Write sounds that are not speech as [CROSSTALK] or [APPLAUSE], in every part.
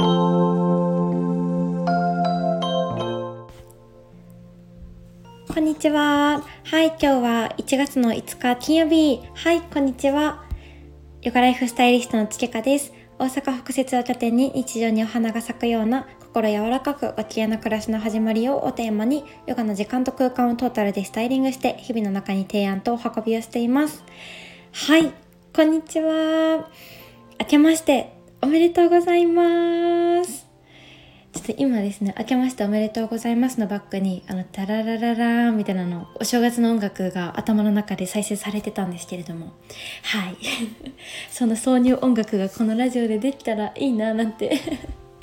こんにちは。はい、今日は1月の5日金曜日。はい、こんにちは。ヨガライフスタイリストのつけかです。大阪北節を拠点に日常にお花が咲くような心柔らかくご機嫌な暮らしの始まりをおテーマにヨガの時間と空間をトータルでスタイリングして日々の中に提案とお運びをしています。はい、こんにちは。明けましておめでとうございます。ちょっと今ですね、明けましておめでとうございますのバックに、あの、タララララーみたいなの、お正月の音楽が頭の中で再生されてたんですけれども、はい。[LAUGHS] その挿入音楽がこのラジオでできたらいいななんて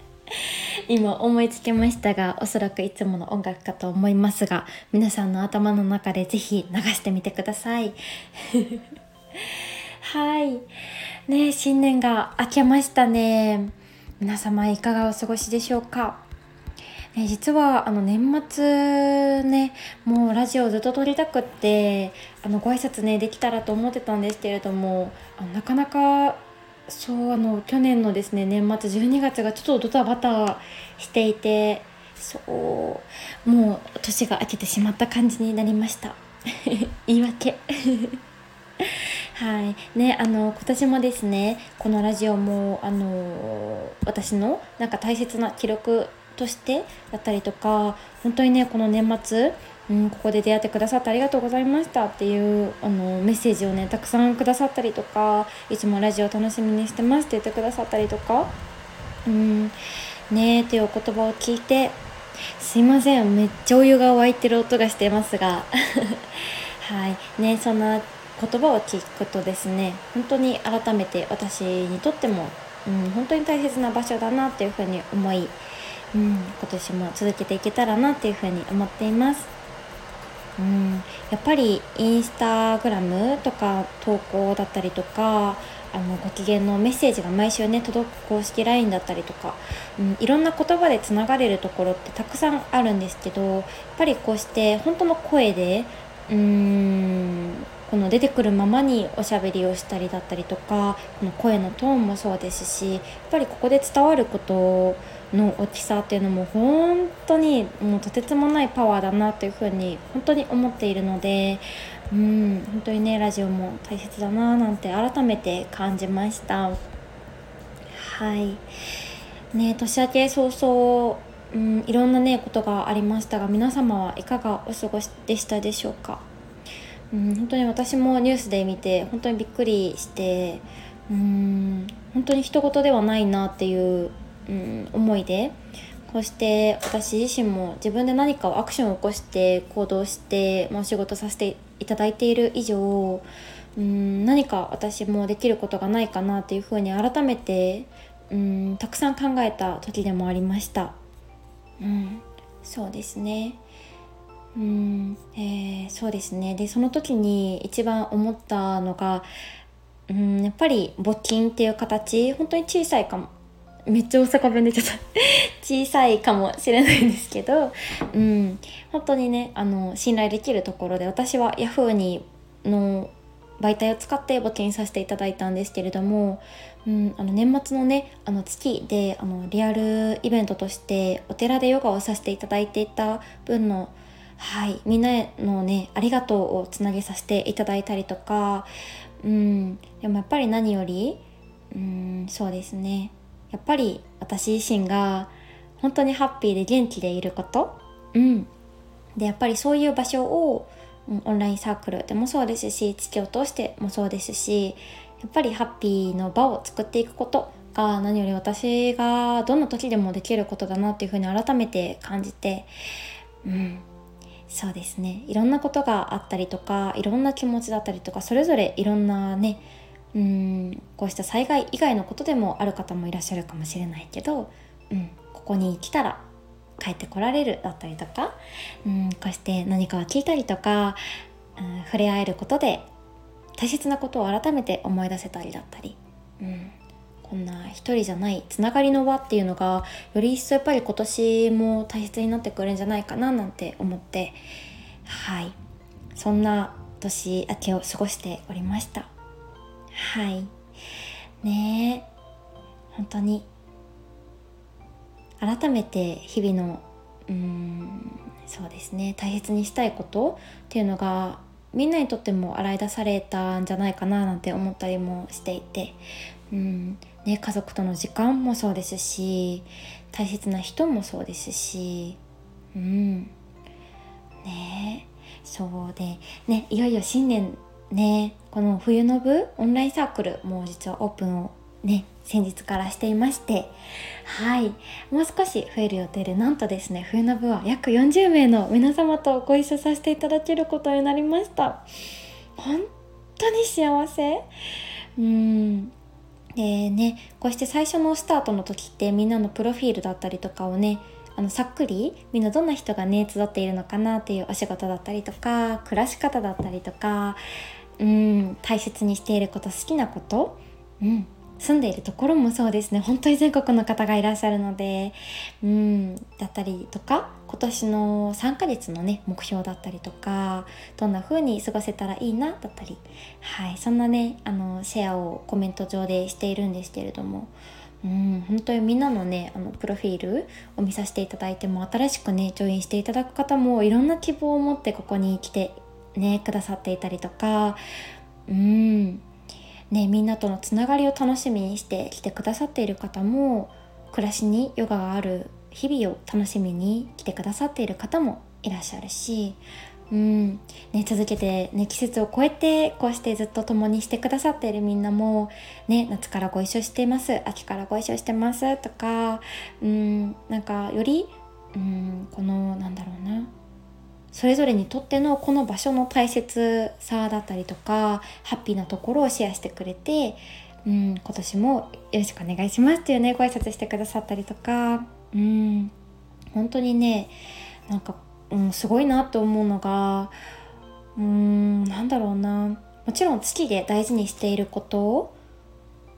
[LAUGHS] 今思いつきましたが、おそらくいつもの音楽かと思いますが、皆さんの頭の中でぜひ流してみてください。[LAUGHS] はい。ね新年が明けましたね。皆様いかがお過ごしでしょうか、え実はあの年末ねもうラジオずっと撮りたくってあのご挨拶ねできたらと思ってたんですけれどもあなかなかそうあの去年のですね年末12月がちょっとドタバタしていてそうもう年が明けてしまった感じになりました [LAUGHS] 言い訳はい。ねあの今年もですねこのラジオもあの私のなんか大切な記録としてだったりとか本当にねこの年末うん、ここで出会ってくださってありがとうございましたっていうあのメッセージをねたくさんくださったりとかいつもラジオ楽しみにしてますって言ってくださったりとかうんねっていうお言葉を聞いてすいませんめっちゃお湯が沸いてる音がしてますが。[LAUGHS] はい。ねそんな言葉を聞くとですね本当に改めて私にとっても、うん、本当に大切な場所だなっていうふうに思い、うん、今年も続けていけたらなっていうふうに思っています。うん、やっぱりインスタグラムとか投稿だったりとかあのご機嫌のメッセージが毎週ね届く公式 LINE だったりとか、うん、いろんな言葉でつながれるところってたくさんあるんですけどやっぱりこうして本当の声でうーんこの出てくるままにおしゃべりをしたりだったりとかこの声のトーンもそうですしやっぱりここで伝わることの大きさっていうのも本当にもうとてつもないパワーだなというふうに本当に思っているのでうん本当にねラジオも大切だななんて改めて感じました。はい。ね年明け早々うんいろんなねことがありましたが皆様はいかがお過ごしでしたでしょうか？うん本当に私もニュースで見て本当にびっくりしてうん本当に人事ではないなっていう、うん、思いでこうして私自身も自分で何かをアクションを起こして行動して、まあ、お仕事させていただいている以上うん何か私もできることがないかなっていうふうに改めてうんたくさん考えた時でもありました。うん、そうですねうん、えー、そうですね。でその時に一番思ったのがうんやっぱり募金っていう形本当に小さいかも。めっちゃ大阪弁でちょっと [LAUGHS] 小さいかもしれないんですけど、うん、本当にねあの信頼できるところで私は Yahoo にの媒体を使って募金させていただいたんですけれども、うん、あの年末のねあの月であのリアルイベントとしてお寺でヨガをさせていただいていた分のはい。みんなのねありがとうをつなげさせていただいたりとか、うん、でもやっぱり何より、うん、そうですね。やっぱり私自身が本当にハッピーで元気でいること、うん、でやっぱりそういう場所をオンラインサークルでもそうですし月を通してもそうですしやっぱりハッピーの場を作っていくことが何より私がどんな時でもできることだなっていうふうに改めて感じて、うん、そうですね。いろんなことがあったりとかいろんな気持ちだったりとかそれぞれいろんなねうんこうした災害以外のことでもある方もいらっしゃるかもしれないけど、うん、ここに来たら帰ってこられるだったりとか、うん、こうして何かを聞いたりとか、うん、触れ合えることで大切なことを改めて思い出せたりだったり、うん、こんな一人じゃないつながりの輪っていうのがより一層やっぱり今年も大切になってくるんじゃないかななんて思ってはい。そんな年明けを過ごしておりました。はい。ねえ。本当に。改めて日々のうんそうですね。大切にしたいことっていうのがみんなにとっても洗い出されたんじゃないかななんて思ったりもしていて、うん。ね、家族との時間もそうですし大切な人もそうですしうん。ねそうでねいよいよ新年ねこの冬の部オンラインサークルもう実はオープンをね先日からしていましてはい。もう少し増える予定でなんとですね冬の部は約40名の皆様とご一緒させていただけることになりました。本当に幸せ。うん。でねこうして最初のスタートの時ってみんなのプロフィールだったりとかをねあのさっくりみんなどんな人がね集っているのかなっていうお仕事だったりとか暮らし方だったりとかうん大切にしていること好きなこと、うん、住んでいるところもそうですね。本当に全国の方がいらっしゃるのでうんだったりとか今年の3ヶ月のね目標だったりとかどんな風に過ごせたらいいなだったり。はいそんなねあのシェアをコメント上でしているんですけれども。うん本当にみんなのねあのプロフィールを見させていただいても新しくねジョインしていただく方もいろんな希望を持ってここに来てねくださっていたりとか。うん。ね、みんなとのつながりを楽しみにして来てくださっている方も暮らしにヨガがある日々を楽しみに来てくださっている方もいらっしゃるし、うん。ね、続けて、ね、季節を超えてこうしてずっと共にしてくださっているみんなも、ね、夏からご一緒してます秋からご一緒してますとか、うん、なんかより、うん、このなんだろうな。それぞれにとってのこの場所の大切さだったりとかハッピーなところをシェアしてくれて、うん、今年もよろしくお願いしますっていうねご挨拶してくださったりとか、うん、本当にねなんか、うん、すごいなと思うのがうんなんだろうな。もちろん月で大事にしていること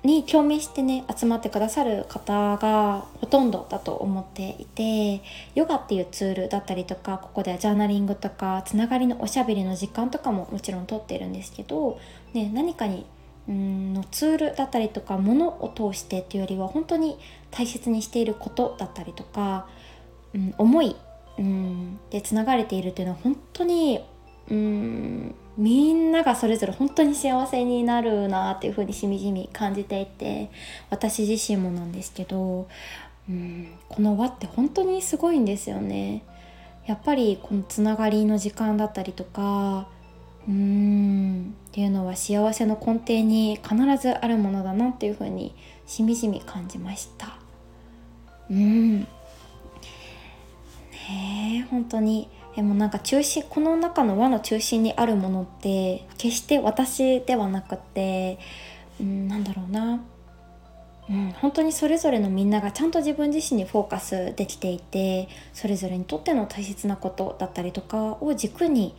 に共鳴してね集まってくださる方がほとんどだと思っていてヨガっていうツールだったりとかここではジャーナリングとかつながりのおしゃべりの時間とかももちろんとってるんですけど、ね、何かにうんのツールだったりとかものを通してっていうよりは本当に大切にしていることだったりとか、うん、思い、うん、でつながれているっていうのは本当にうんみんながそれぞれ本当に幸せになるなっていう風にしみじみ感じていて私自身もなんですけどうんこの輪って本当にすごいんですよね。やっぱりこのつながりの時間だったりとかうーん。っていうのは幸せの根底に必ずあるものだなっていう風にしみじみ感じました。うん。ねえ本当に。でもなんか中心この中の輪の中心にあるものって決して私ではなくて、うん、なんだろうな、うん、本当にそれぞれのみんながちゃんと自分自身にフォーカスできていてそれぞれにとっての大切なことだったりとかを軸に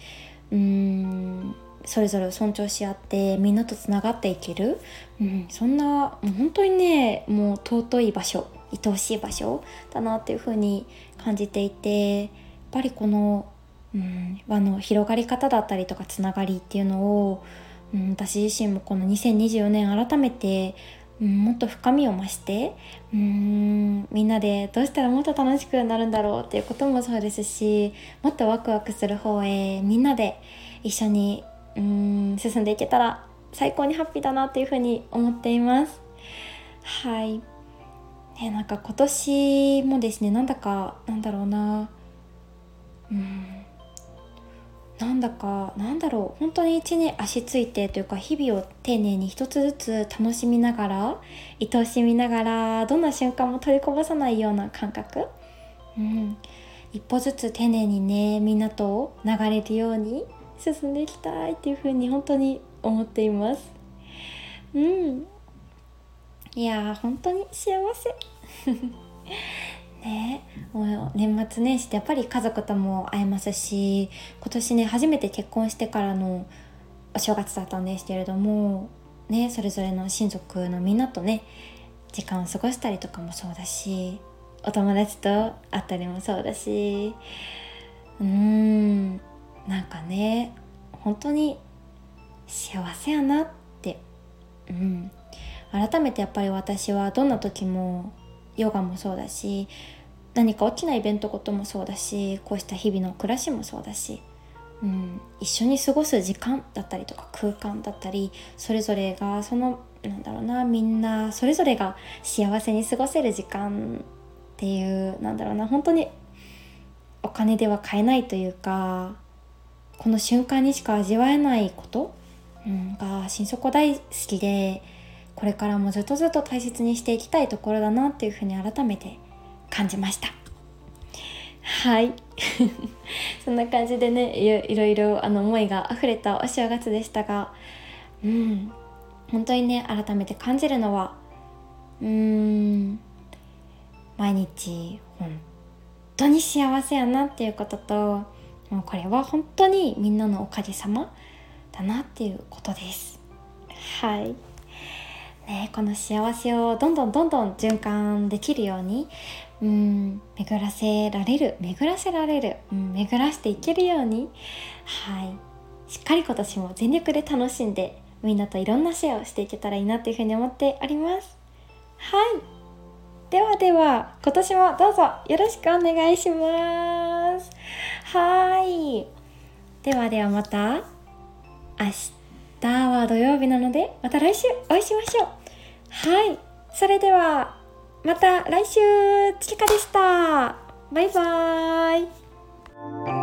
うんそれぞれを尊重し合ってみんなとつながっていける、うん、そんなもう本当にねもう尊い場所愛おしい場所だなっていう風に感じていてやっ。ぱりこの、うん、輪の広がり方だったりとかつながりっていうのを、うん、私自身もこの2024年改めて、うん、もっと深みを増してうーんみんなでどうしたらもっと楽しくなるんだろうっていうこともそうですしもっとワクワクする方へみんなで一緒にうん進んでいけたら最高にハッピーだなっていうふうに思っています。はい、ね、なんか今年もですねなんだかなんだろうな。うん。なんだかなんだろう本当に一に足ついてというか日々を丁寧に一つずつ楽しみながら愛おしみながらどんな瞬間も取りこぼさないような感覚、うん、一歩ずつ丁寧にねみんなと流れるように進んでいきたいっていうふうに本当に思っています。うん。いや本当に幸せ。ね。もう年末年始ってやっぱり家族とも会えますし今年ね初めて結婚してからのお正月だったんですけれどもねそれぞれの親族のみんなとね時間を過ごしたりとかもそうだしお友達と会ったりもそうだしうーんなんかね本当に幸せやなってうん。改めてやっぱり私はどんな時もヨガもそうだし何か大きなイベントこともそうだしこうした日々の暮らしもそうだし、うん、一緒に過ごす時間だったりとか空間だったりそれぞれがそのなんだろうなみんなそれぞれが幸せに過ごせる時間っていうなんだろうな本当にお金では買えないというかこの瞬間にしか味わえないこと、うん、が心底大好きでこれからもずっとずっと大切にしていきたいところだなっていうふうに改めて感じました。はい。[LAUGHS] そんな感じでねいろいろあの思いが溢れたお正月でしたがうん。本当にね改めて感じるのはうーん。毎日本当に幸せやなっていうことともうこれは本当にみんなのおかげさまだなっていうことです。はい。ねこの幸せをどんどんどんどん循環できるようにうん巡らせられる巡らせられる、うん、巡らしていけるようにはい。しっかり今年も全力で楽しんでみんなといろんなシェアをしていけたらいいなというふうに思っております。はい。ではでは今年もどうぞよろしくお願いします。はい。ではではまた明日は土曜日なのでまた来週お会いしましょう。はい。それではまた来週ちきかでした。バイバーイ。